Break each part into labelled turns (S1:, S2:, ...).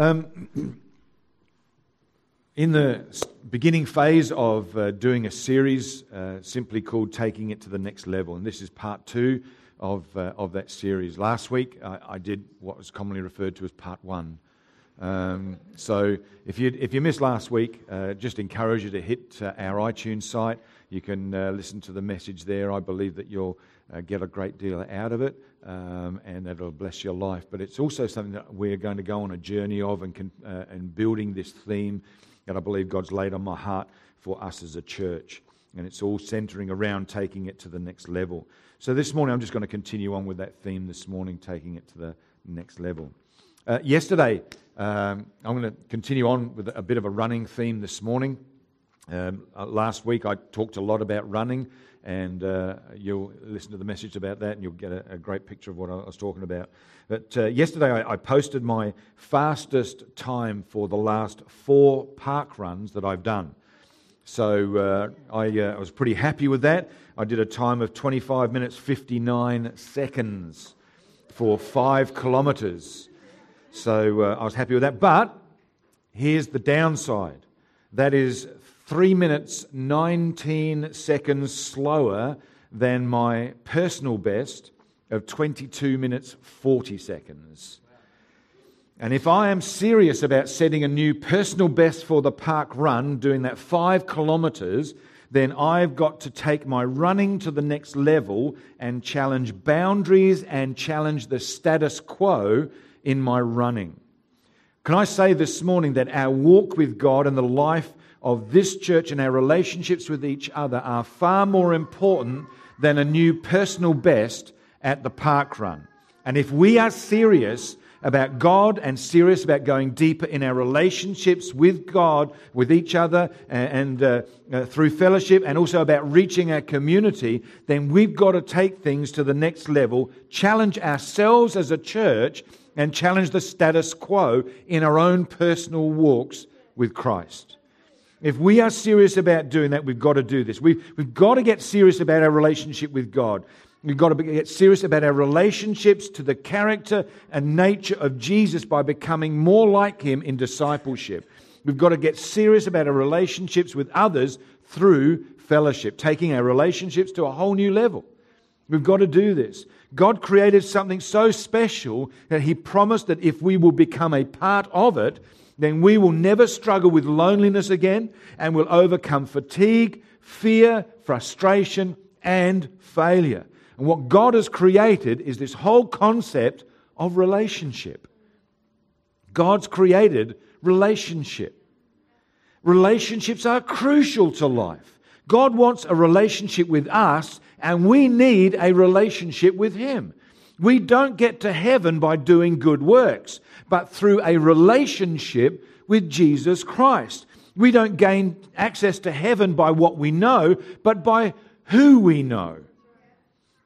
S1: Um, in the beginning phase of uh, doing a series uh, simply called Taking It to the Next Level, and this is part two of, uh, of that series. Last week I, I, did what was commonly referred to as part one. Um, so if you, if you missed last week, uh, just encourage you to hit uh, our iTunes site. You can uh, listen to the message there. I believe that you'll get a great deal out of it um, and that'll bless your life. But it's also something that we're going to go on a journey of and, can, and building this theme that I believe God's laid on my heart for us as a church. And it's all centering around taking it to the next level. So this morning, I'm just going to continue on with that theme this morning, taking it to the next level. Uh, yesterday, um, I'm going to continue on with a bit of a running theme this morning. Um, uh, last week, I talked a lot about running, and uh, you'll listen to the message about that, and you'll get a, a great picture of what I was talking about. But uh, yesterday, I, I, posted my fastest time for the last four park runs that I've done. So uh, I, uh, I was pretty happy with that. I did a time of 25 minutes 59 seconds for five kilometres. So uh, I was happy with that. But here's the downside that is three minutes 19 seconds slower than my personal best of 22 minutes 40 seconds. And if I am serious about setting a new personal best for the park run, doing that five kilometres, then I've got to take my running to the next level and challenge boundaries and challenge the status quo in my running. Can I say this morning that our walk with God and the life of this church and our relationships with each other are far more important than a new personal best at the park run. And if we are serious about God and serious about going deeper in our relationships with God, with each other, and, uh, uh, through fellowship, and also about reaching our community, then we've got to take things to the next level, challenge ourselves as a church, and challenge the status quo in our own personal walks with Christ. If we are serious about doing that, we've got to do this. We've, we've got to get serious about our relationship with God. We've got to get serious about our relationships to the character and nature of Jesus by becoming more like Him in discipleship. We've got to get serious about our relationships with others through fellowship, taking our relationships to a whole new level. We've got to do this. God created something so special that He promised that if we will become a part of it, then we will never struggle with loneliness again and will overcome fatigue, fear, frustration, and failure. And what God has created is this whole concept of relationship. God's created relationship. Relationships are crucial to life. God wants a relationship with us, and we need a relationship with Him. We don't get to heaven by doing good works, but through a relationship with Jesus Christ. We don't gain access to heaven by what we know, but by who we know.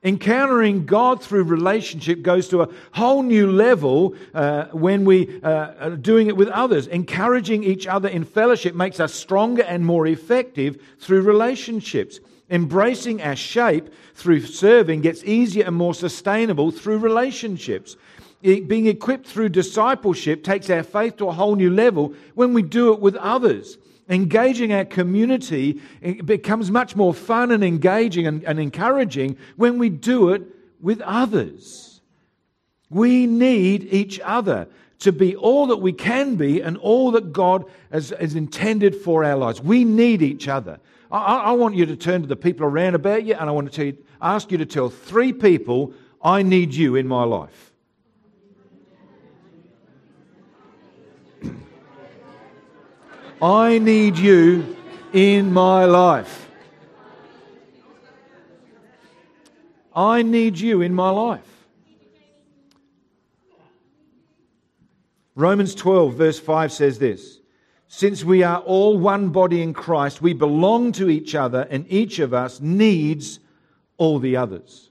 S1: Encountering God through relationship goes to a whole new level uh, when we uh, are doing it with others. Encouraging each other in fellowship makes us stronger and more effective through relationships. Embracing our shape through serving gets easier and more sustainable through relationships. Being equipped through discipleship takes our faith to a whole new level when we do it with others engaging our community becomes much more fun and engaging and, and, encouraging when we do it with others. We need each other to be all that we can be and all that God has, has intended for our lives. We need each other. I, I, want you to turn to the people around about you and I want to you, ask you to tell three people, I need you in my life. I need you in my life. I need you in my life. Romans 12, verse 5 says this Since we are all one body in Christ, we belong to each other, and each of us needs all the others.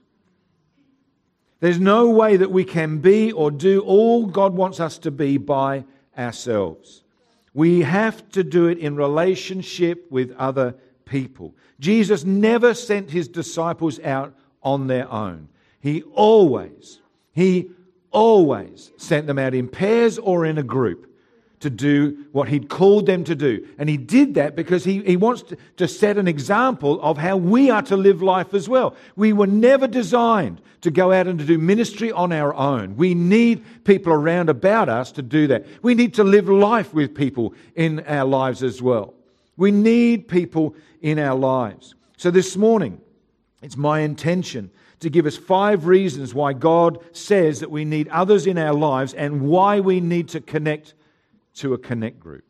S1: There's no way that we can be or do all God wants us to be by ourselves. We have to do it in relationship with other people. Jesus never sent his disciples out on their own. He always, he always sent them out in pairs or in a group. To do what He'd called them to do. And He did that because He, he wants to, to set an example of how we are to live life as well. We were never designed to go out and to do ministry on our own. We need people around about us to do that. We need to live life with people in our lives as well. We need people in our lives. So this morning, it's my intention to give us five reasons why God says that we need others in our lives and why we need to connect to a connect group.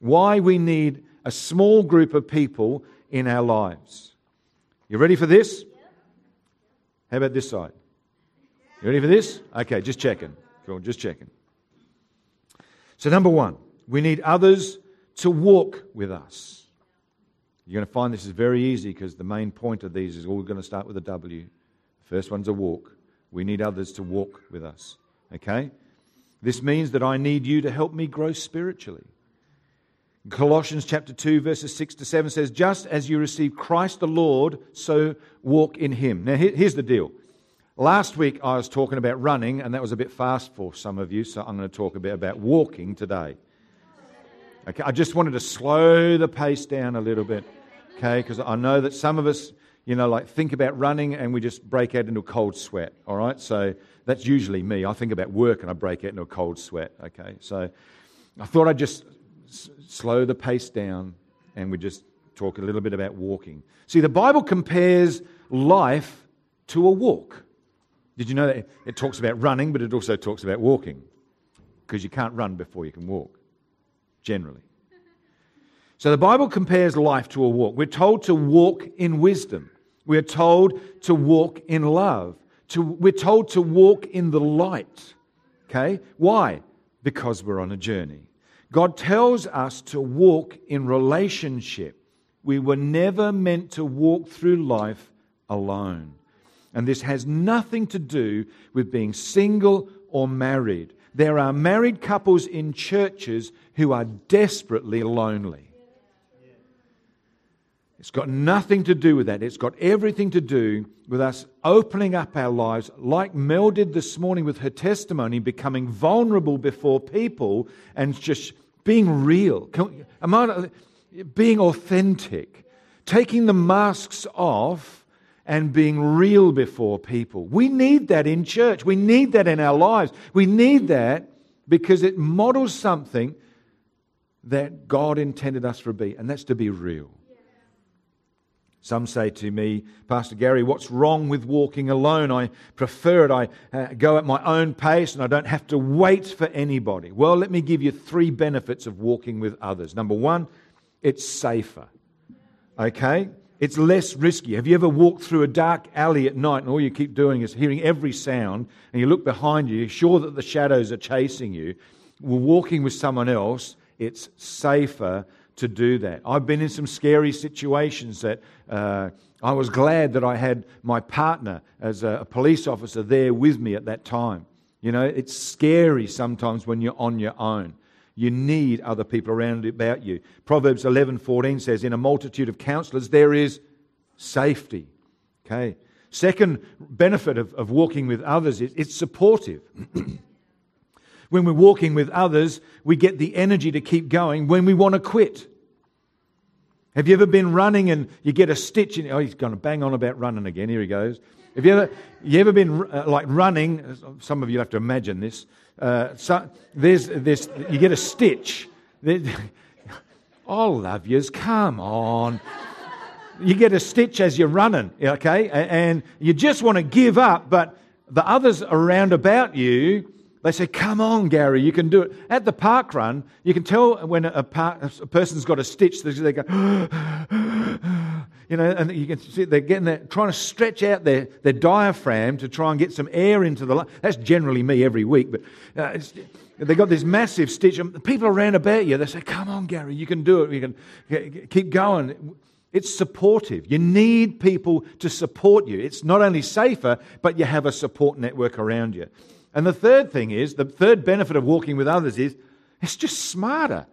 S1: Why we need a small group of people in our lives. You ready for this? How about this side? You ready for this? Okay, just checking. Cool, just checking. So, number one, we need others to walk with us. You're going to find this is very easy because the main point of these is all going to start with a W. The first one's a walk. We need others to walk with us. Okay? This means that I need you to help me grow spiritually. Colossians chapter 2, verses 6 to 7 says, Just as you receive Christ the Lord, so walk in him. Now, here's the deal. Last week I was talking about running, and that was a bit fast for some of you, so I'm going to talk a bit about walking today. Okay, I just wanted to slow the pace down a little bit, okay, because I know that some of us, you know, like think about running and we just break out into a cold sweat, all right? So that's usually me. I think about work and I break out into a cold sweat, okay? So I thought I'd just s- slow the pace down and we just talk a little bit about walking. See, the Bible compares life to a walk. Did you know that it talks about running, but it also talks about walking? Because you can't run before you can walk generally. So the Bible compares life to a walk. We're told to walk in wisdom. We're told to walk in love. To, we're told to walk in the light. Okay? Why? Because we're on a journey. God tells us to walk in relationship. We were never meant to walk through life alone. And this has nothing to do with being single or married. There are married couples in churches who are desperately lonely. It's got nothing to do with that. It's got everything to do with us opening up our lives, like Mel did this morning with her testimony, becoming vulnerable before people and just being real, being authentic, taking the masks off and being real before people. We need that in church. We need that in our lives. We need that because it models something that God intended us to be, and that's to be real. Some say to me, Pastor Gary, what's wrong with walking alone? I prefer it. I uh, go at my own pace and I don't have to wait for anybody. Well, let me give you three benefits of walking with others. Number one, it's safer. Okay? It's less risky. Have you ever walked through a dark alley at night and all you keep doing is hearing every sound and you look behind you, you're sure that the shadows are chasing you? Well, walking with someone else, it's safer to do that. I've been in some scary situations that uh, I was glad that I had my partner as a, a police officer there with me at that time. You know, it's scary sometimes when you're on your own. You need other people around about you. Proverbs 11:14 says, "In a multitude of counselors there is safety." Okay. Second benefit of, of walking with others is it's supportive. When we're walking with others, we get the energy to keep going when we want to quit. Have you ever been running and you get a stitch? Oh, he's going to bang on about running again. Here he goes. Have you ever, you ever been uh, like running? Some of you have to imagine this. Uh, so there's this, you get a stitch. oh, love yous, come on. You get a stitch as you're running, okay? And you just want to give up, but the others around about you they say, Come on, Gary, you can do it. At the park run, you can tell when a, park, a person's got a stitch, they go, you know, and you can see they're getting that, trying to stretch out their, their diaphragm to try and get some air into the. That's generally me every week, but uh, they've got this massive stitch. And people around about you, they say, Come on, Gary, you can do it. You can keep going. It's supportive. You need people to support you. It's not only safer, but you have a support network around you. And the third thing is, the third benefit of walking with others is it's just smarter.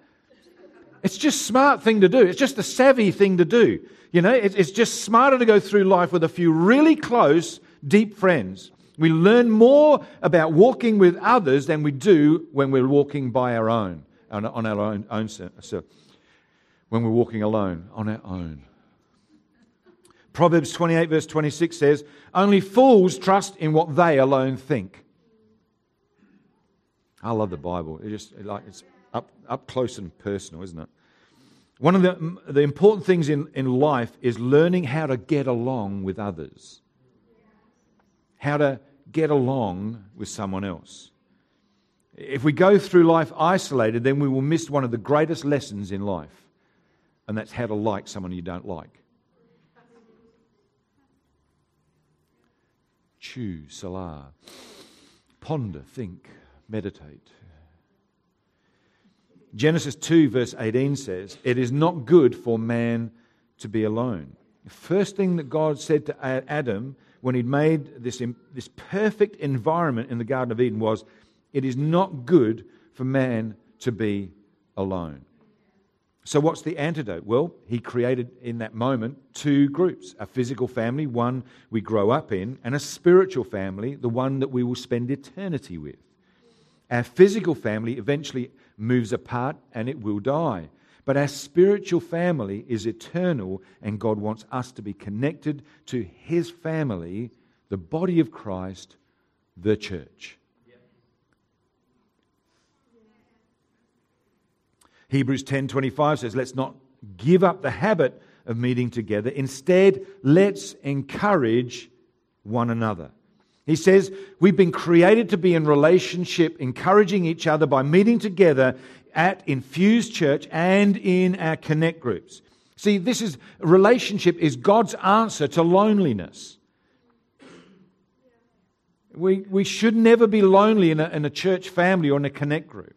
S1: It's just smart thing to do. It's just a savvy thing to do. You know, it's just smarter to go through life with a few really close, deep friends. We learn more about walking with others than we do when we're walking by our own. on, our own, own so when we're walking alone, on our own. Proverbs 28, verse 26 says, Only fools trust in what they alone think. I love the Bible. It's just like it's up, up close and personal, isn't it? One of the, the important things in, in life is learning how to get along with others, how to get along with someone else. If we go through life isolated, then we will miss one of the greatest lessons in life, and that's how to like someone you don't like. Chew, selah, ponder, think, meditate. Genesis 2, verse 18 says, It is not good for man to be alone. The first thing that God said to Adam when he'd made this, this perfect environment in the Garden of Eden was, It is not good for man to be alone. So, what's the antidote? Well, he created in that moment two groups a physical family, one we grow up in, and a spiritual family, the one that we will spend eternity with. Our physical family eventually moves apart and it will die. But our spiritual family is eternal, and God wants us to be connected to His family, the body of Christ, the church. Hebrews 10:25 says, "Let's not give up the habit of meeting together. Instead, let's encourage one another." He says, We've been created to be in relationship, encouraging each other by meeting together at Infused Church and in our connect groups. See, this is relationship is God's answer to loneliness. We, we should never be lonely in a, in a church family or in a connect group.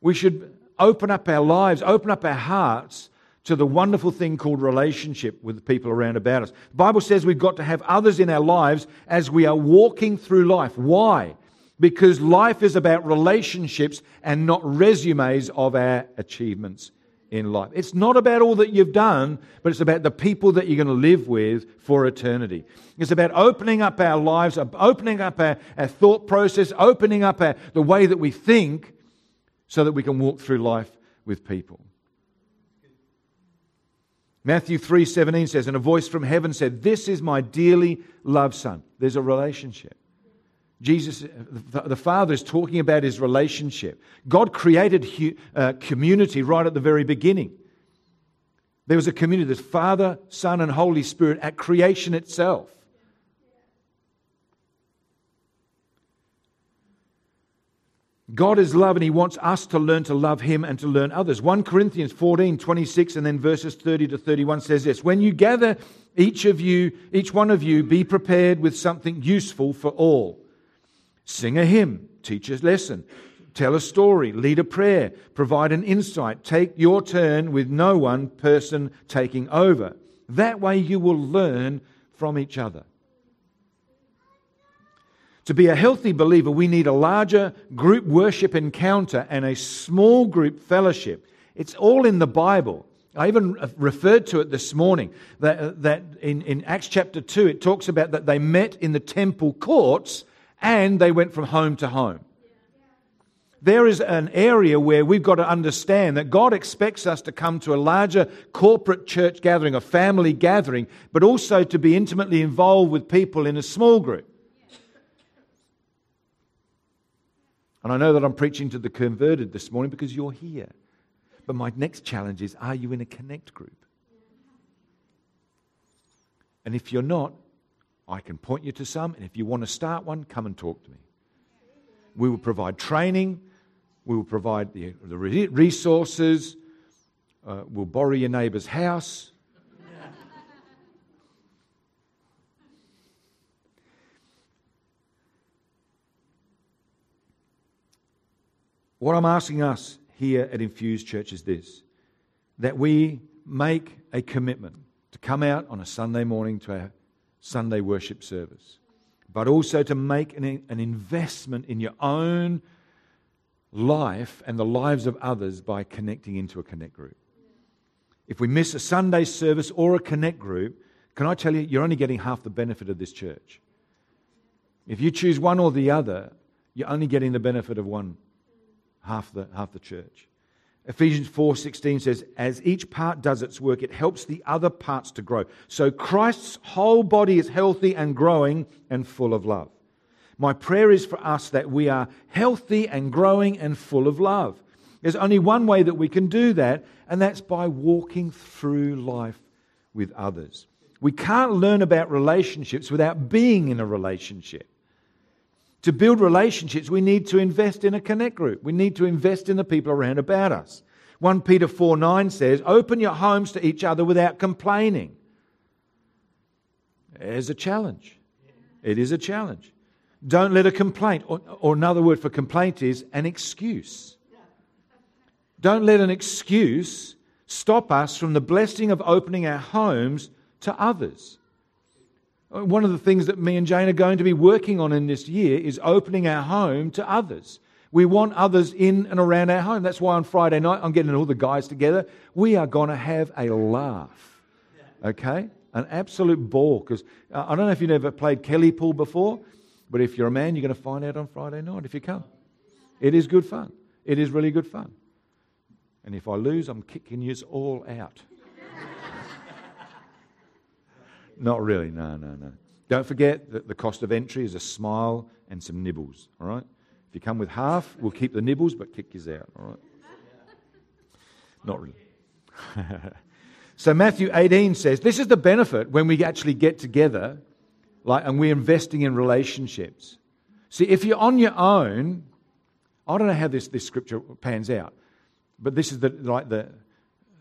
S1: We should open up our lives, open up our hearts to the wonderful thing called relationship with the people around about us. The Bible says we've got to have others in our lives as we are walking through life. Why? Because life is about relationships and not resumes of our achievements in life. It's not about all that you've done, but it's about the people that you're going to live with for eternity. It's about opening up our lives, opening up our, our thought process, opening up our, the way that we think so that we can walk through life with people. Matthew 3:17 says and a voice from heaven said this is my dearly loved son. There's a relationship. Jesus the Father is talking about his relationship. God created uh, community right at the very beginning. There was a community, there's Father, Son, and Holy Spirit at creation itself. God is love and he wants us to learn to love him and to learn others. 1 Corinthians 14, 26, and then verses 30 to 31 says this When you gather, each of you, each one of you, be prepared with something useful for all. Sing a hymn, teach a lesson, tell a story, lead a prayer, provide an insight, take your turn with no one person taking over. That way you will learn from each other. To be a healthy believer, we need a larger group worship encounter and a small group fellowship. It's all in the Bible. I even referred to it this morning that, uh, that in, in Acts chapter 2, it talks about that they met in the temple courts and they went from home to home. There is an area where we've got to understand that God expects us to come to a larger corporate church gathering, a family gathering, but also to be intimately involved with people in a small group. And I know that I'm preaching to the converted this morning because you're here. But my next challenge is are you in a connect group? And if you're not, I can point you to some. And if you want to start one, come and talk to me. We will provide training, we will provide the, the resources, uh, we'll borrow your neighbour's house. What I'm asking us here at Infused Church is this that we make a commitment to come out on a Sunday morning to our Sunday worship service, but also to make an, an investment in your own life and the lives of others by connecting into a connect group. If we miss a Sunday service or a connect group, can I tell you, you're only getting half the benefit of this church. If you choose one or the other, you're only getting the benefit of one, half the, half the church. Ephesians 4:16 says as each part does its work it helps the other parts to grow. So Christ's whole body is healthy and growing and full of love. My prayer is for us that we are healthy and growing and full of love. There's only one way that we can do that and that's by walking through life with others. We can't learn about relationships without being in a relationship. To build relationships, we need to invest in a connect group. We need to invest in the people around about us. 1 Peter 4 9 says, Open your homes to each other without complaining. It's a challenge. It is a challenge. Don't let a complaint, or, or another word for complaint is an excuse. Don't let an excuse stop us from the blessing of opening our homes to others. One of the things that me and Jane are going to be working on in this year is opening our home to others. We want others in and around our home. That's why on Friday night I'm getting all the guys together. We are going to have a laugh. Okay? An absolute ball. Because uh, I don't know if you've ever played Kelly Pool before, but if you're a man, you're going to find out on Friday night if you come. It is good fun. It is really good fun. And if I lose, I'm kicking you all out. Not really, no, no, no. Don't forget that the cost of entry is a smile and some nibbles, all right? If you come with half, we'll keep the nibbles but kick you out, all right? Not really. so Matthew 18 says this is the benefit when we actually get together like, and we're investing in relationships. See, if you're on your own, I don't know how this, this scripture pans out, but this is the, like the,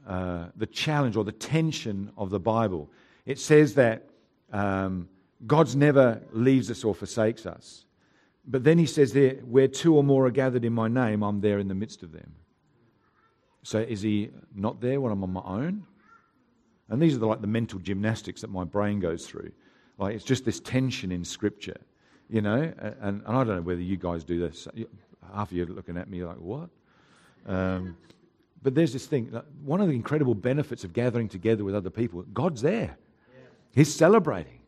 S1: uh, the challenge or the tension of the Bible it says that um, God's never leaves us or forsakes us. But then he says there, where two or more are gathered in my name, I'm there in the midst of them. So is he not there when I'm on my own? And these are the, like the mental gymnastics that my brain goes through. Like it's just this tension in Scripture, you know. And, and I don't know whether you guys do this. Half of you are looking at me like, what? Um, but there's this thing. One of the incredible benefits of gathering together with other people, God's there. He's celebrating.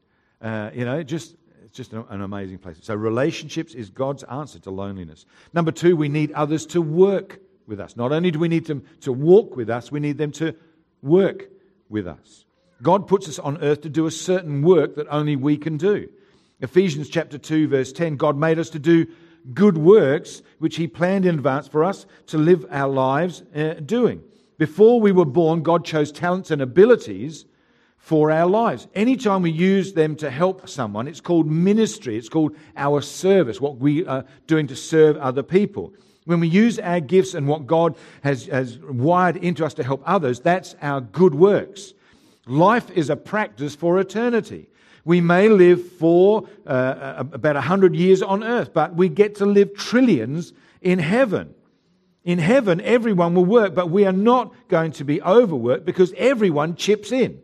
S1: Uh, you know, just it's just an, amazing place. So relationships is God's answer to loneliness. Number two, we need others to work with us. Not only do we need them to walk with us, we need them to work with us. God puts us on earth to do a certain work that only we can do. Ephesians chapter 2 verse 10 God made us to do good works which he planned in advance for us to live our lives uh, doing. Before we were born God chose talents and abilities for our lives. Anytime we use them to help someone, it's called ministry. It's called our service, what we are doing to serve other people. When we use our gifts and what God has, has wired into us to help others, that's our good works. Life is a practice for eternity. We may live for uh, about 100 years on earth, but we get to live trillions in heaven. In heaven, everyone will work, but we are not going to be overworked because everyone chips in.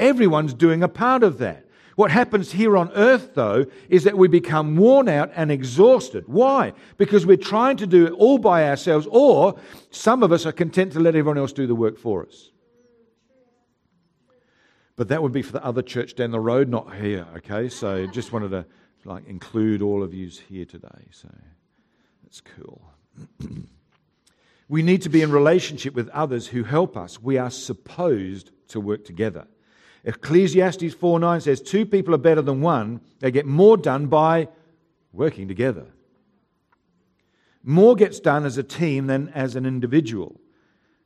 S1: Everyone's doing a part of that. What happens here on earth, though, is that we become worn out and exhausted. Why? Because we're trying to do it all by ourselves, or some of us are content to let everyone else do the work for us. But that would be for the other church down the road, not here, okay? So just wanted to like include all of you here today. So that's cool. we need to be in relationship with others who help us. We are supposed to work together. Ecclesiastes 4 9 says, Two people are better than one. They get more done by working together. More gets done as a team than as an individual.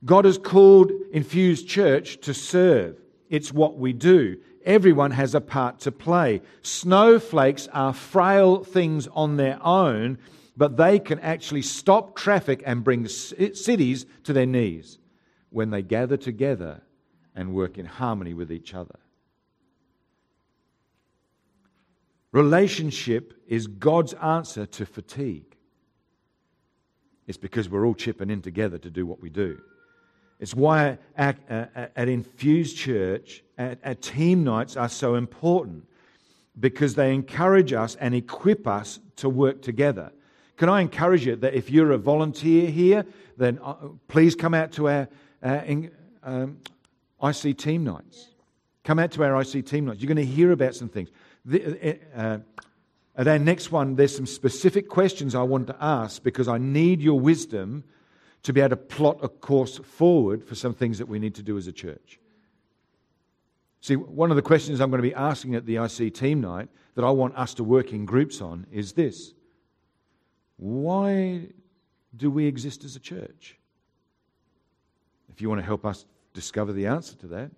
S1: God has called Infused Church to serve. It's what we do. Everyone has a part to play. Snowflakes are frail things on their own, but they can actually stop traffic and bring cities to their knees when they gather together and work in harmony with each other. Relationship is God's answer to fatigue. It's because we're all chipping in together to do what we do. It's why at, at Infused Church, at, at team nights are so important because they encourage us and equip us to work together. Can I encourage you that if you're a volunteer here, then uh, please come out to our uh, um, IC team nights. Come out to our IC team nights. You're going to hear about some things. The, uh, uh, At our next one, there's some specific questions I want to ask because I need your wisdom to be able to plot a course forward for some things that we need to do as a church. See, one of the questions I'm going to be asking at the IC team night that I want us to work in groups on is this Why do we exist as a church? If you want to help us discover the answer to that,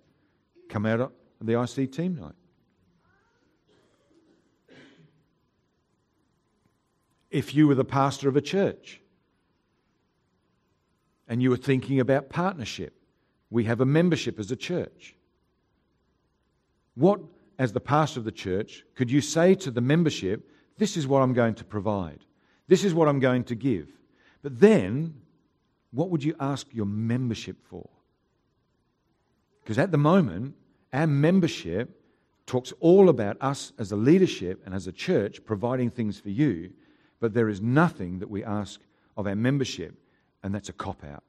S1: come out at the IC team night. If you were the pastor of a church and you were thinking about partnership, we have a membership as a church. What, as the pastor of the church, could you say to the membership, This is what I'm going to provide, this is what I'm going to give? But then, what would you ask your membership for? Because at the moment, our membership talks all about us as a leadership and as a church providing things for you, but there is nothing that we ask of our membership, and that's a cop out.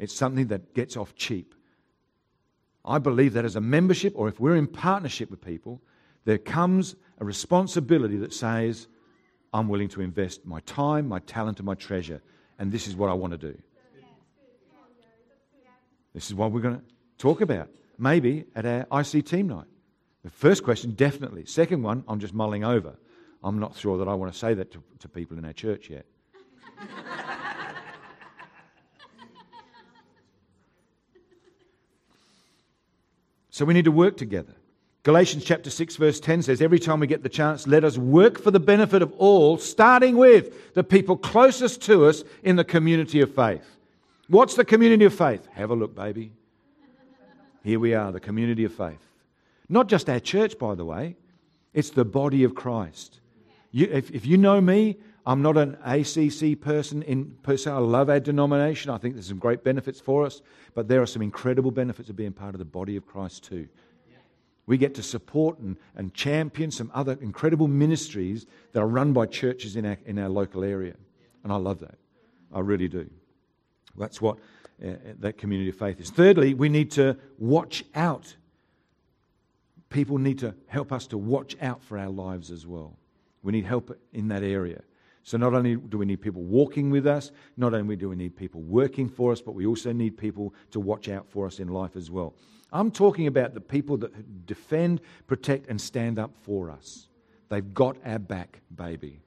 S1: It's something that gets off cheap. I believe that as a membership, or if we're in partnership with people, there comes a responsibility that says, I'm willing to invest my time, my talent, and my treasure, and this is what I want to do. This is what we're going to talk about, maybe at our IC team night. The first question, definitely. Second one, I'm just mulling over. I'm not sure that I want to say that to, to people in our church yet. so we need to work together. Galatians chapter 6, verse 10 says, Every time we get the chance, let us work for the benefit of all, starting with the people closest to us in the community of faith. What's the community of faith? Have a look, baby. Here we are, the community of faith. Not just our church, by the way, it's the body of Christ. You, if, if you know me, I'm not an ACC person in per se. I love our denomination. I think there's some great benefits for us, but there are some incredible benefits of being part of the body of Christ too. We get to support and, and champion some other incredible ministries that are run by churches in our, in our local area. And I love that. I really do. That's what uh, that community of faith is. Thirdly, we need to watch out. People need to help us to watch out for our lives as well. We need help in that area. So, not only do we need people walking with us, not only do we need people working for us, but we also need people to watch out for us in life as well. I'm talking about the people that defend, protect, and stand up for us. They've got our back, baby.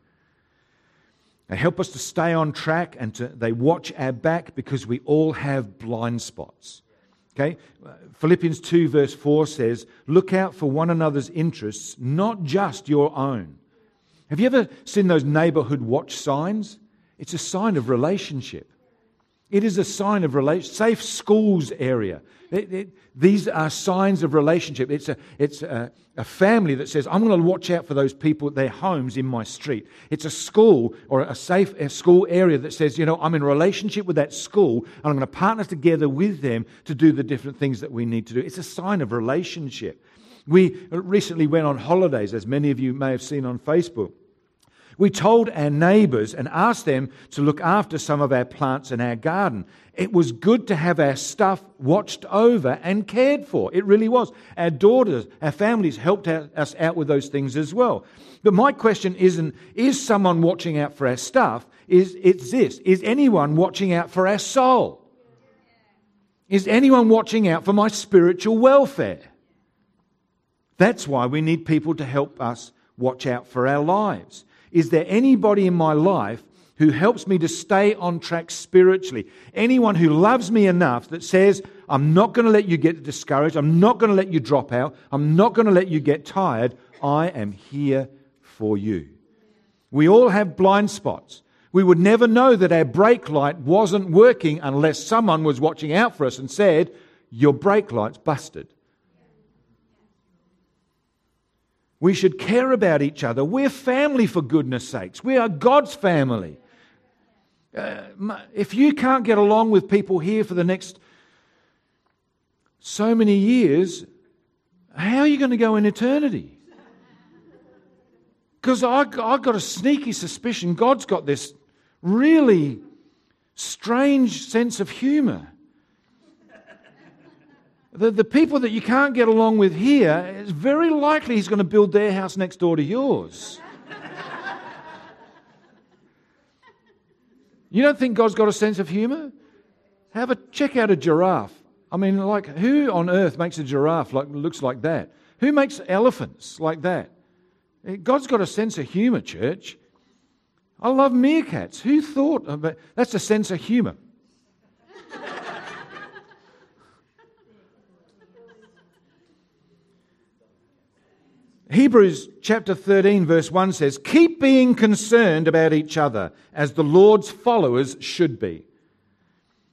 S1: They help us to stay on track and to, they watch our back because we all have blind spots. Okay? Philippians 2, verse 4 says, Look out for one another's interests, not just your own. Have you ever seen those neighborhood watch signs? It's a sign of relationship. It is a sign of. Safe schools area. It, it, these are signs of relationship. It's, a, it's a, a family that says, I'm going to watch out for those people, their homes in my street. It's a school or a safe a school area that says, you know, I'm in relationship with that school and I'm going to partner together with them to do the different things that we need to do. It's a sign of relationship. We recently went on holidays, as many of you may have seen on Facebook. We told our neighbours and asked them to look after some of our plants in our garden. It was good to have our stuff watched over and cared for. It really was. Our daughters, our families helped us out with those things as well. But my question isn't, is someone watching out for our stuff? Is it's this. Is anyone watching out for our soul? Is anyone watching out for my spiritual welfare? That's why we need people to help us watch out for our lives. Is there anybody in my life who helps me to stay on track spiritually? Anyone who loves me enough that says, I'm not going to let you get discouraged. I'm not going to let you drop out. I'm not going to let you get tired. I am here for you. We all have blind spots. We would never know that our brake light wasn't working unless someone was watching out for us and said, Your brake light's busted. We should care about each other. We're family, for goodness sakes. We are God's family. Uh, if you can't get along with people here for the next so many years, how are you going to go in eternity? Because I've got a sneaky suspicion God's got this really strange sense of humor the, the people that you can't get along with here, it's very likely he's going to build their house next door to yours. you don't think God's got a sense of humor? Have a check out a giraffe. I mean, like, who on earth makes a giraffe like looks like that? Who makes elephants like that? Eh, God's got a sense of humor, church. I love meerkats. Who thought about that's a sense of humor? Hebrews chapter 13, verse 1 says, Keep being concerned about each other as the Lord's followers should be.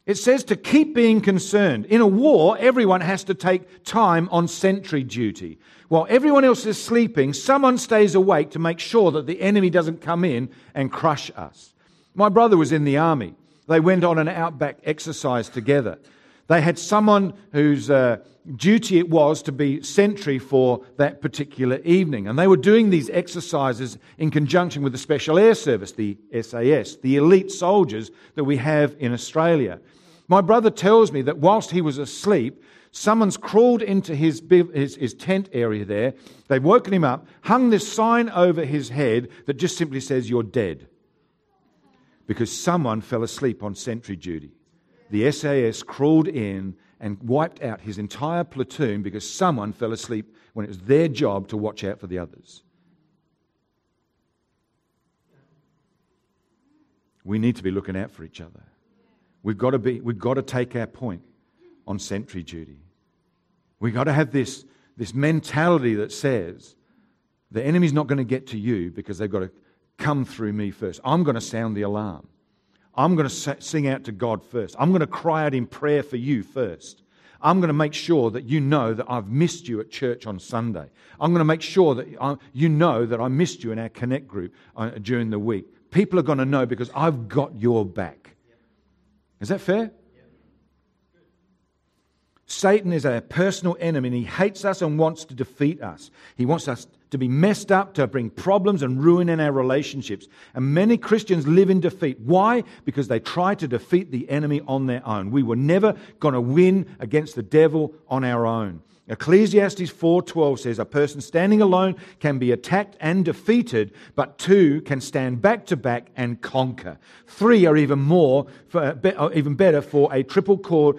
S1: It says to keep being concerned. In a war, everyone has to take time on sentry duty. While everyone else is sleeping, someone stays awake to make sure that the enemy doesn't come in and crush us. My brother was in the army. They went on an outback exercise together. They had someone whose uh, duty it was to be sentry for that particular evening. And they were doing these exercises in conjunction with the Special Air Service, the SAS, the elite soldiers that we have in Australia. My brother tells me that whilst he was asleep, someone's crawled into his, his, his, tent area there. They've woken him up, hung this sign over his head that just simply says, You're dead. Because someone fell asleep on sentry duty. The SAS crawled in and wiped out his entire platoon because someone fell asleep when it was their job to watch out for the others. We need to be looking out for each other. We've got to, be, we've got to take our point on sentry duty. We've got to have this, this mentality that says the enemy's not going to get to you because they've got to come through me first. I'm going to sound the alarm. I'm going to sing out to God first. I'm going to cry out in prayer for you first. I'm going to make sure that you know that I've missed you at church on Sunday. I'm going to make sure that I, you know that I missed you in our Connect group uh, during the week. People are going to know because I've got your back. Is that fair? Satan is a personal enemy and he hates us and wants to defeat us. He wants us to be messed up, to bring problems and ruin in our relationships. And many Christians live in defeat. Why? Because they try to defeat the enemy on their own. We were never going to win against the devil on our own. Ecclesiastes 4:12 says a person standing alone can be attacked and defeated, but two can stand back to back and conquer. Three are even more, for, even better, for a triple cord,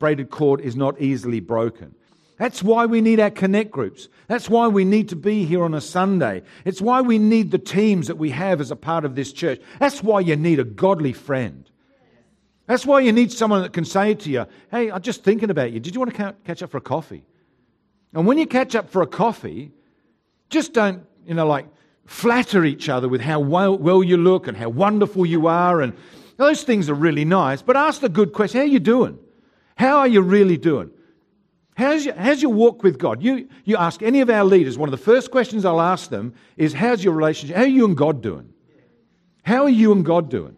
S1: braided cord is not easily broken. That's why we need our connect groups. That's why we need to be here on a Sunday. It's why we need the teams that we have as a part of this church. That's why you need a godly friend. That's why you need someone that can say to you, Hey, I'm just thinking about you. Did you want to catch up for a coffee? And when you catch up for a coffee, just don't, you know, like flatter each other with how well, well you look and how wonderful you are. And those things are really nice. But ask the good question how are you doing? How are you really doing? How's your, how's your walk with God? You, you ask any of our leaders, one of the first questions I'll ask them is, How's your relationship? How are you and God doing? How are you and God doing?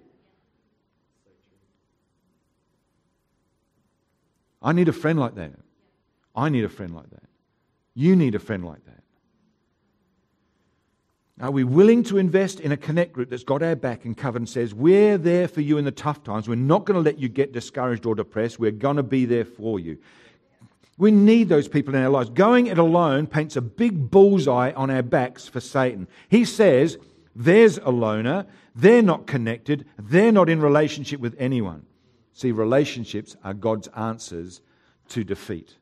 S1: I need a friend like that. I need a friend like that. You need a friend like that. Are we willing to invest in a connect group that's got our back and covered and says, We're there for you in the tough times. We're not going to let you get discouraged or depressed. We're going to be there for you. We need those people in our lives. Going it alone paints a big bullseye on our backs for Satan. He says, There's a loner. They're not connected. They're not in relationship with anyone. See, relationships are God's answers to defeat.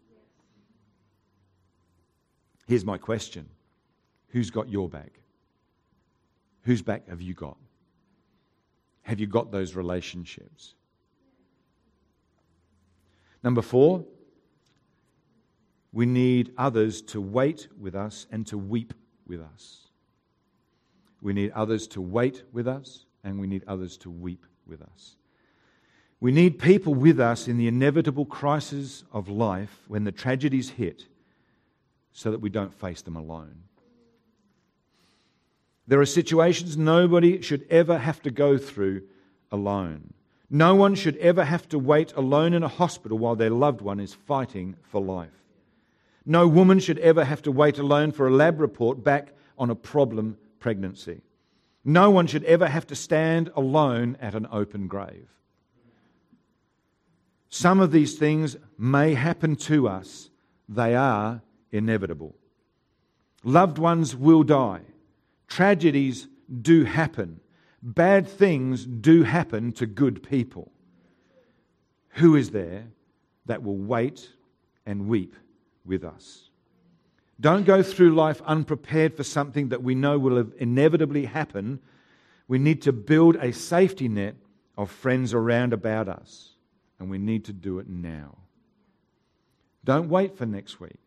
S1: Here's my question Who's got your back? Whose back have you got? Have you got those relationships? Number four, we need others to wait with us and to weep with us. We need others to wait with us and we need others to weep with us. We need people with us in the inevitable crisis of life when the tragedies hit so that we don't face them alone. There are situations nobody should ever have to go through alone. No one should ever have to wait alone in a hospital while their loved one is fighting for life. No woman should ever have to wait alone for a lab report back on a problem pregnancy. No one should ever have to stand alone at an open grave. Some of these things may happen to us, they are inevitable. Loved ones will die. Tragedies do happen. Bad things do happen to good people. Who is there that will wait and weep with us? Don't go through life unprepared for something that we know will inevitably happen. We need to build a safety net of friends around about us, and we need to do it now. Don't wait for next week.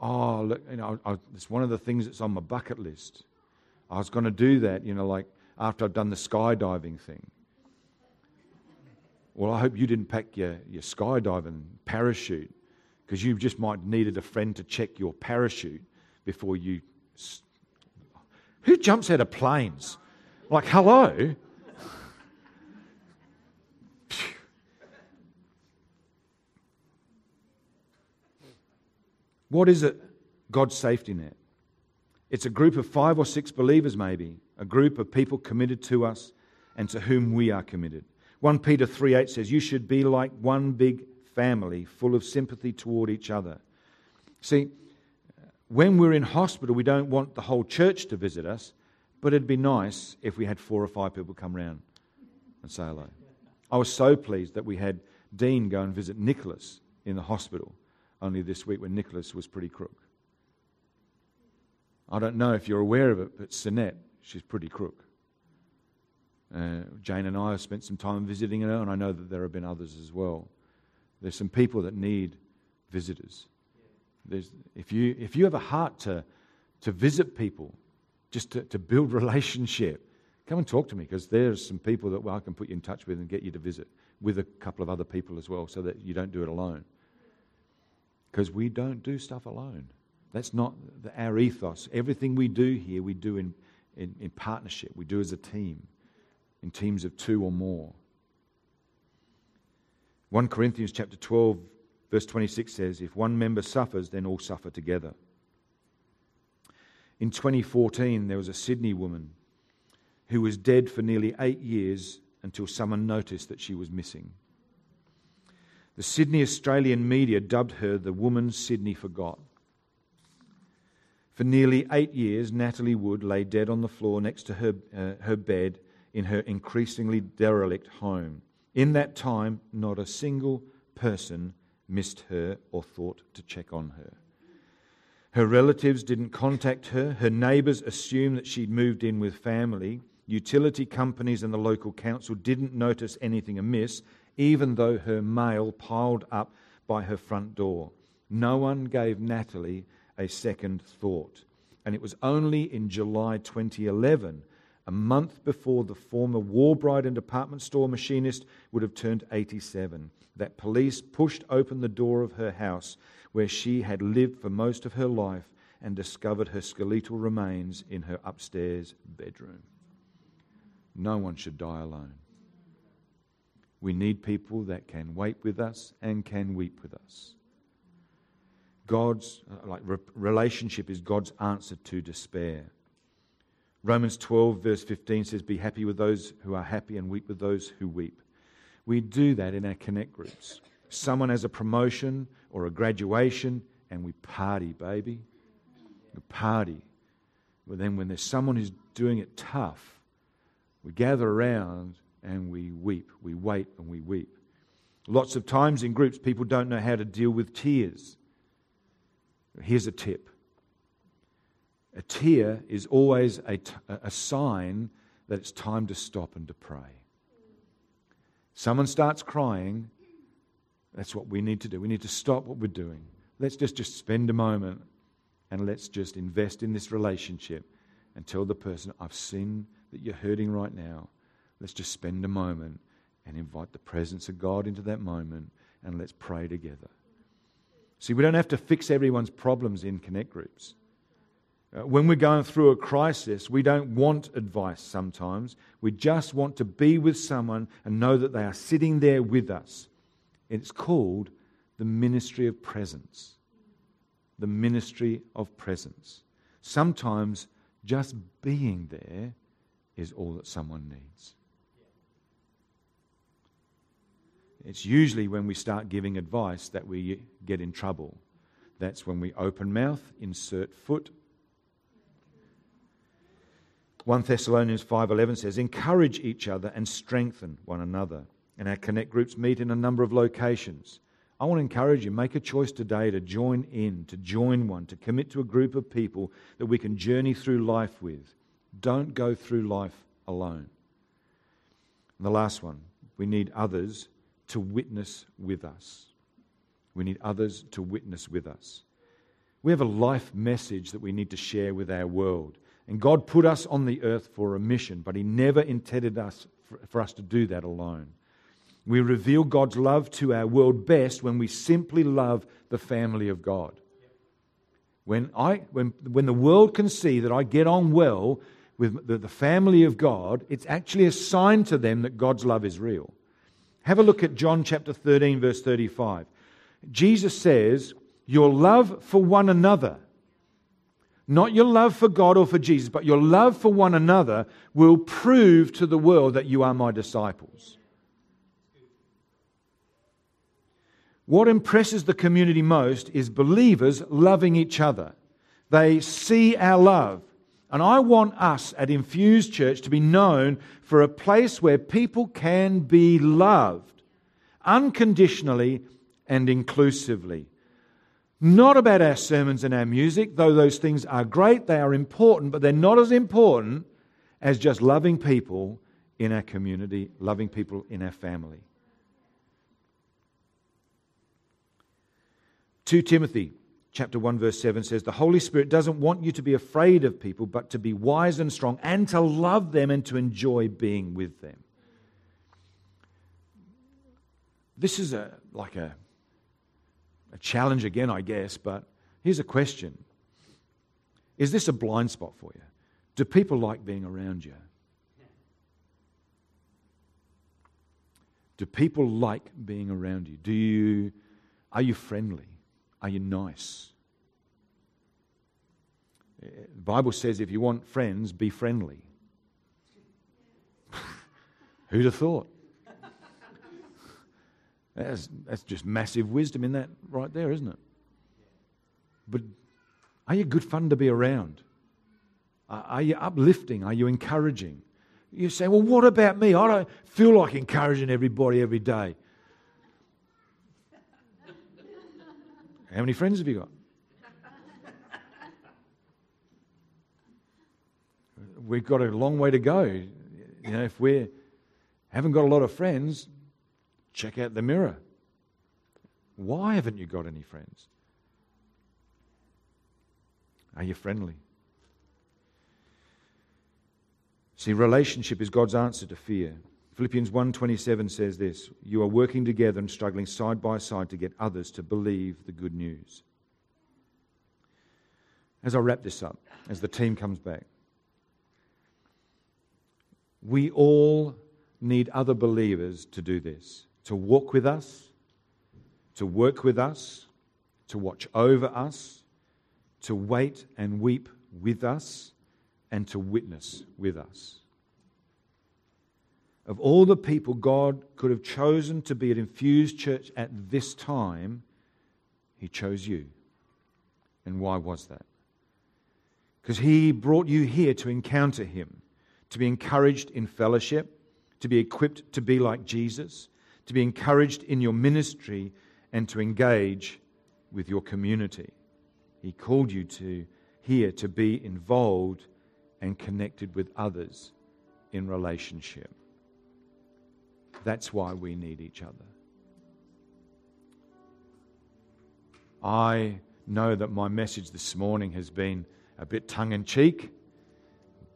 S1: Oh, look, you know, it's one of the things that's on my bucket list. I was going to do that, you know, like after I've done the skydiving thing. Well, I hope you didn't pack your, your skydiving parachute because you just might needed a friend to check your parachute before you. Who jumps out of planes? Like, hello? what is it? God's safety net. It's a group of five or six believers, maybe, a group of people committed to us and to whom we are committed. 1 Peter 3 8 says, You should be like one big family, full of sympathy toward each other. See, when we're in hospital, we don't want the whole church to visit us, but it'd be nice if we had four or five people come round and say hello. I was so pleased that we had Dean go and visit Nicholas in the hospital only this week when Nicholas was pretty crook. I don't know if you're aware of it, but Sinette, she's pretty crook. Uh, Jane and I have spent some time visiting her, and I know that there have been others as well. There's some people that need visitors. There's, if, you, if you have a heart to, to visit people, just to, to build relationship, come and talk to me because there's some people that well, I can put you in touch with and get you to visit with a couple of other people as well so that you don't do it alone. Because we don't do stuff alone. That's not the, our ethos. Everything we do here, we do in, in, in partnership, we do as a team, in teams of two or more. 1 Corinthians chapter 12 verse 26 says if one member suffers then all suffer together. In 2014 there was a Sydney woman who was dead for nearly 8 years until someone noticed that she was missing. The Sydney Australian media dubbed her the woman Sydney forgot. For nearly eight years, Natalie Wood lay dead on the floor next to her, uh, her bed in her increasingly derelict home. In that time, not a single person missed her or thought to check on her. Her relatives didn't contact her. Her neighbours assumed that she'd moved in with family. Utility companies and the local council didn't notice anything amiss, even though her mail piled up by her front door. No one gave Natalie a second thought. And it was only in July 2011 a month before the former war bride and department store machinist would have turned 87, that police pushed open the door of her house where she had lived for most of her life and discovered her skeletal remains in her upstairs bedroom. No one should die alone. We need people that can wait with us and can weep with us. God's uh, like re- relationship is God's answer to despair. Romans 12, verse 15 says, Be happy with those who are happy and weep with those who weep. We do that in our connect groups. Someone has a promotion or a graduation, and we party, baby. We party. But then, when there's someone who's doing it tough, we gather around and we weep. We wait and we weep. Lots of times in groups, people don't know how to deal with tears. Here's a tip a tear is always a, t- a sign that it's time to stop and to pray. Someone starts crying, that's what we need to do. We need to stop what we're doing. Let's just, just spend a moment and let's just invest in this relationship and tell the person, I've seen that you're hurting right now. Let's just spend a moment and invite the presence of God into that moment and let's pray together. See, we don't have to fix everyone's problems in connect groups. Uh, when we're going through a crisis, we don't want advice sometimes. We just want to be with someone and know that they are sitting there with us. It's called the ministry of presence. The ministry of presence. Sometimes just being there is all that someone needs. It's usually when we start giving advice that we get in trouble. That's when we open mouth, insert foot, 1 Thessalonians 5:11 says, "Encourage each other and strengthen one another." And our connect groups meet in a number of locations. I want to encourage you, make a choice today to join in, to join one, to commit to a group of people that we can journey through life with. Don't go through life alone. And the last one, we need others to witness with us. We need others to witness with us. We have a life message that we need to share with our world. And God put us on the earth for a mission, but He never intended us for, for us to do that alone. We reveal God's love to our world best when we simply love the family of God. When, I, when, when the world can see that I get on well with the, the family of God, it's actually a sign to them that God's love is real. Have a look at John chapter 13, verse 35. Jesus says, Your love for one another, not your love for God or for Jesus, but your love for one another will prove to the world that you are my disciples. What impresses the community most is believers loving each other. They see our love. And I want us at Infused Church to be known for a place where people can be loved unconditionally and inclusively. Not about our sermons and our music, though those things are great, they are important, but they're not as important as just loving people in our community, loving people in our family. 2 Timothy chapter 1 verse 7 says the Holy Spirit doesn't want you to be afraid of people but to be wise and strong and to love them and to enjoy being with them. This is a like a a challenge again, I guess, but here's a question. Is this a blind spot for you? Do people like being around you? Do people like being around you? Do you are you friendly? Are you nice? The Bible says if you want friends, be friendly. Who'd have thought? That's, that's just massive wisdom in that right there, isn't it? But are you good fun to be around? Are you uplifting? Are you encouraging? You say, well, what about me? I don't feel like encouraging everybody every day. How many friends have you got? We've got a long way to go. You know, if we haven't got a lot of friends, check out the mirror. Why haven't you got any friends? Are you friendly? See, relationship is God's answer to fear. Philippians 1:27 says this, you are working together and struggling side by side to get others to believe the good news. As I wrap this up, as the team comes back, we all need other believers to do this to walk with us, to work with us, to watch over us, to wait and weep with us, and to witness with us. Of all the people God could have chosen to be at Infused Church at this time, He chose you. And why was that? Because He brought you here to encounter Him, to be encouraged in fellowship, to be equipped to be like Jesus, to be encouraged in your ministry, and to engage with your community. He called you to here to be involved and connected with others in relationship. That's why we need each other. I know that my message this morning has been a bit tongue in cheek,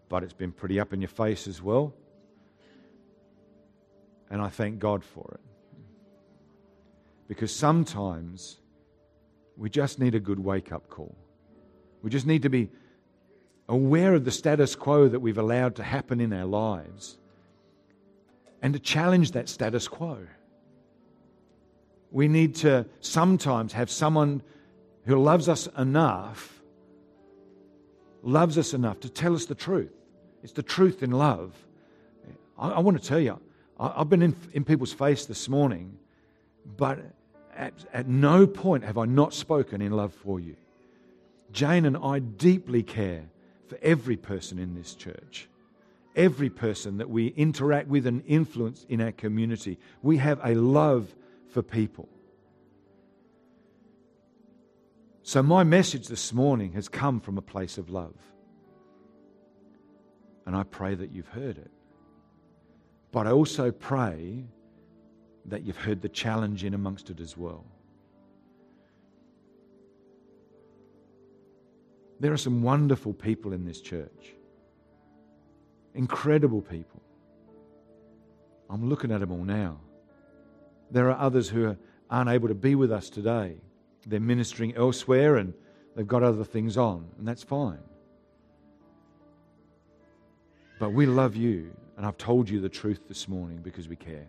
S1: but it's been pretty up in your face as well. And I thank God for it. Because sometimes we just need a good wake up call. We just need to be aware of the status quo that we've allowed to happen in our lives and to challenge that status quo. We need to sometimes have someone who loves us enough, loves us enough to tell us the truth. It's the truth in love. I, I want to tell you, I've been in, in people's face this morning, but at, at no point have I not spoken in love for you. Jane and I deeply care for every person in this church. every person that we interact with and influence in our community. We have a love for people. So, my message this morning has come from a place of love. And I pray that you've heard it. But I also pray that you've heard the challenge in amongst it as well. There are some wonderful people in this church. Incredible people. I'm looking at them all now. There are others who aren't able to be with us today. They're ministering elsewhere and they've got other things on, and that's fine. But we love you, and I've told you the truth this morning because we care.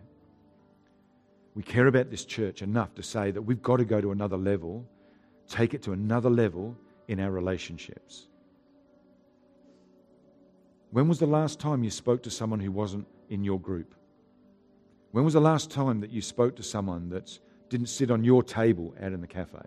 S1: We care about this church enough to say that we've got to go to another level, take it to another level, in our relationships. When was the last time you spoke to someone who wasn't in your group? When was the last time that you spoke to someone that didn't sit on your table out in the cafe?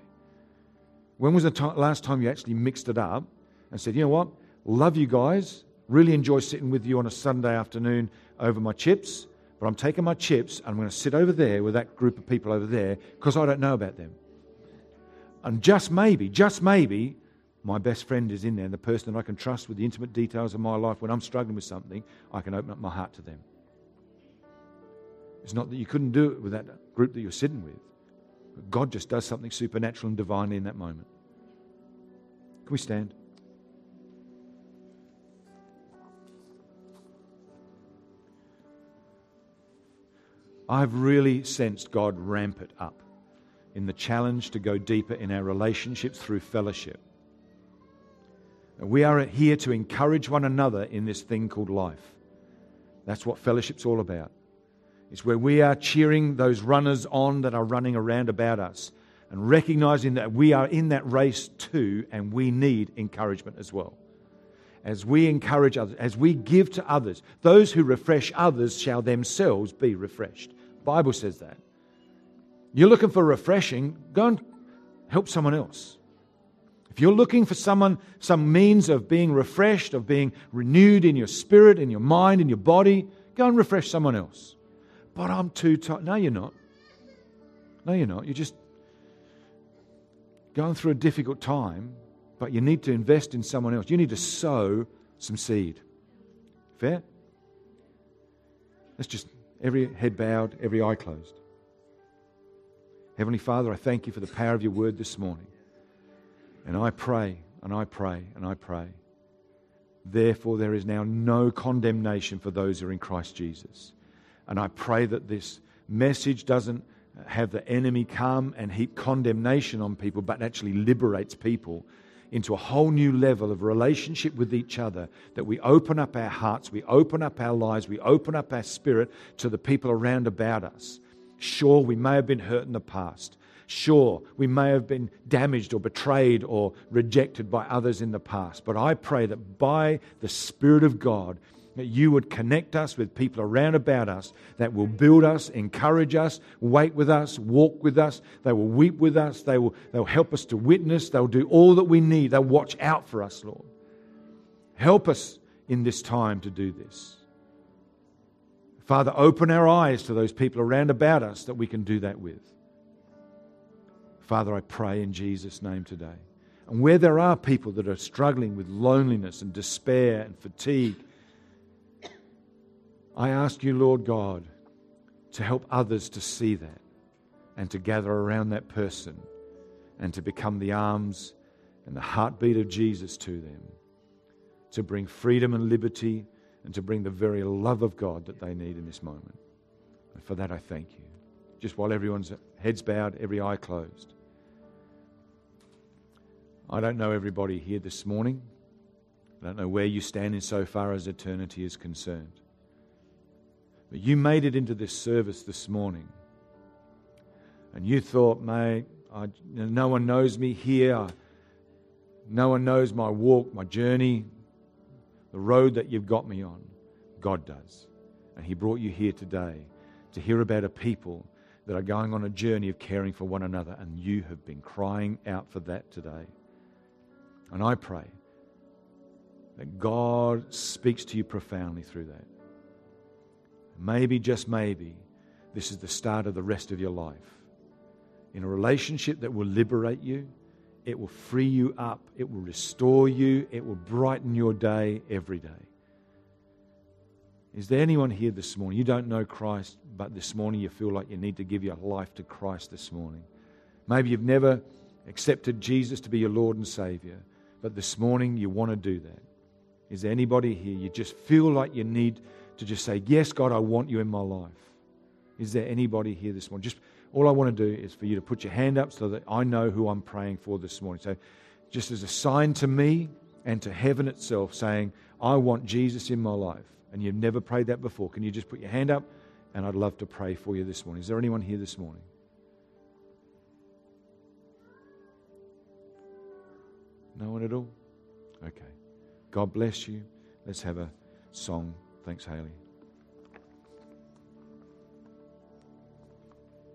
S1: When was the t- last time you actually mixed it up and said, you know what, love you guys, really enjoy sitting with you on a Sunday afternoon over my chips, but I'm taking my chips and I'm going to sit over there with that group of people over there because I don't know about them. And just maybe, just maybe, my best friend is in there, and the person that I can trust with the intimate details of my life when I'm struggling with something, I can open up my heart to them. It's not that you couldn't do it with that group that you're sitting with. But God just does something supernatural and divine in that moment. Can we stand? I've really sensed God ramp it up in the challenge to go deeper in our relationships through fellowship. We are here to encourage one another in this thing called life. That's what fellowship's all about. It's where we are cheering those runners on that are running around about us and recognizing that we are in that race too and we need encouragement as well. As we encourage others, as we give to others, those who refresh others shall themselves be refreshed. Bible says that. You're looking for refreshing, go and help someone else. If you're looking for someone, some means of being refreshed, of being renewed in your spirit, in your mind, in your body, go and refresh someone else. But I'm too tired. No, you're not. No, you're not. You're just going through a difficult time, but you need to invest in someone else. You need to sow some seed. Fair? That's just every head bowed, every eye closed. Heavenly Father, I thank you for the power of your word this morning. And I pray, and I pray, and I pray. Therefore, there is now no condemnation for those who are in Christ Jesus. And I pray that this message doesn't have the enemy come and heap condemnation on people, but actually liberates people into a whole new level of relationship with each other. That we open up our hearts, we open up our lives, we open up our spirit to the people around about us. Sure, we may have been hurt in the past. Sure, we may have been damaged or betrayed or rejected by others in the past, but I pray that by the Spirit of God, that you would connect us with people around about us that will build us, encourage us, wait with us, walk with us. They will weep with us. They will they'll help us to witness. They'll do all that we need. They'll watch out for us, Lord. Help us in this time to do this. Father, open our eyes to those people around about us that we can do that with. Father, I pray in Jesus' name today. And where there are people that are struggling with loneliness and despair and fatigue, I ask you, Lord God, to help others to see that and to gather around that person and to become the arms and the heartbeat of Jesus to them, to bring freedom and liberty and to bring the very love of God that they need in this moment. And for that, I thank you. Just while everyone's heads bowed, every eye closed. I don't know everybody here this morning. I don't know where you stand in so far as eternity is concerned. But you made it into this service this morning. And you thought, mate, I, no one knows me here. No one knows my walk, my journey, the road that you've got me on. God does. And He brought you here today to hear about a people that are going on a journey of caring for one another. And you have been crying out for that today. And I pray that God speaks to you profoundly through that. Maybe, just maybe, this is the start of the rest of your life. In a relationship that will liberate you, it will free you up, it will restore you, it will brighten your day every day. Is there anyone here this morning? You don't know Christ, but this morning you feel like you need to give your life to Christ this morning. Maybe you've never accepted Jesus to be your Lord and Savior, but this morning you want to do that. Is there anybody here you just feel like you need to just say, Yes, God, I want you in my life? Is there anybody here this morning? Just all I want to do is for you to put your hand up so that I know who I'm praying for this morning. So, just as a sign to me and to heaven itself, saying, I want Jesus in my life. And you've never prayed that before. Can you just put your hand up? And I'd love to pray for you this morning. Is there anyone here this morning? No one at all? Okay. God bless you. Let's have a song. Thanks, Haley.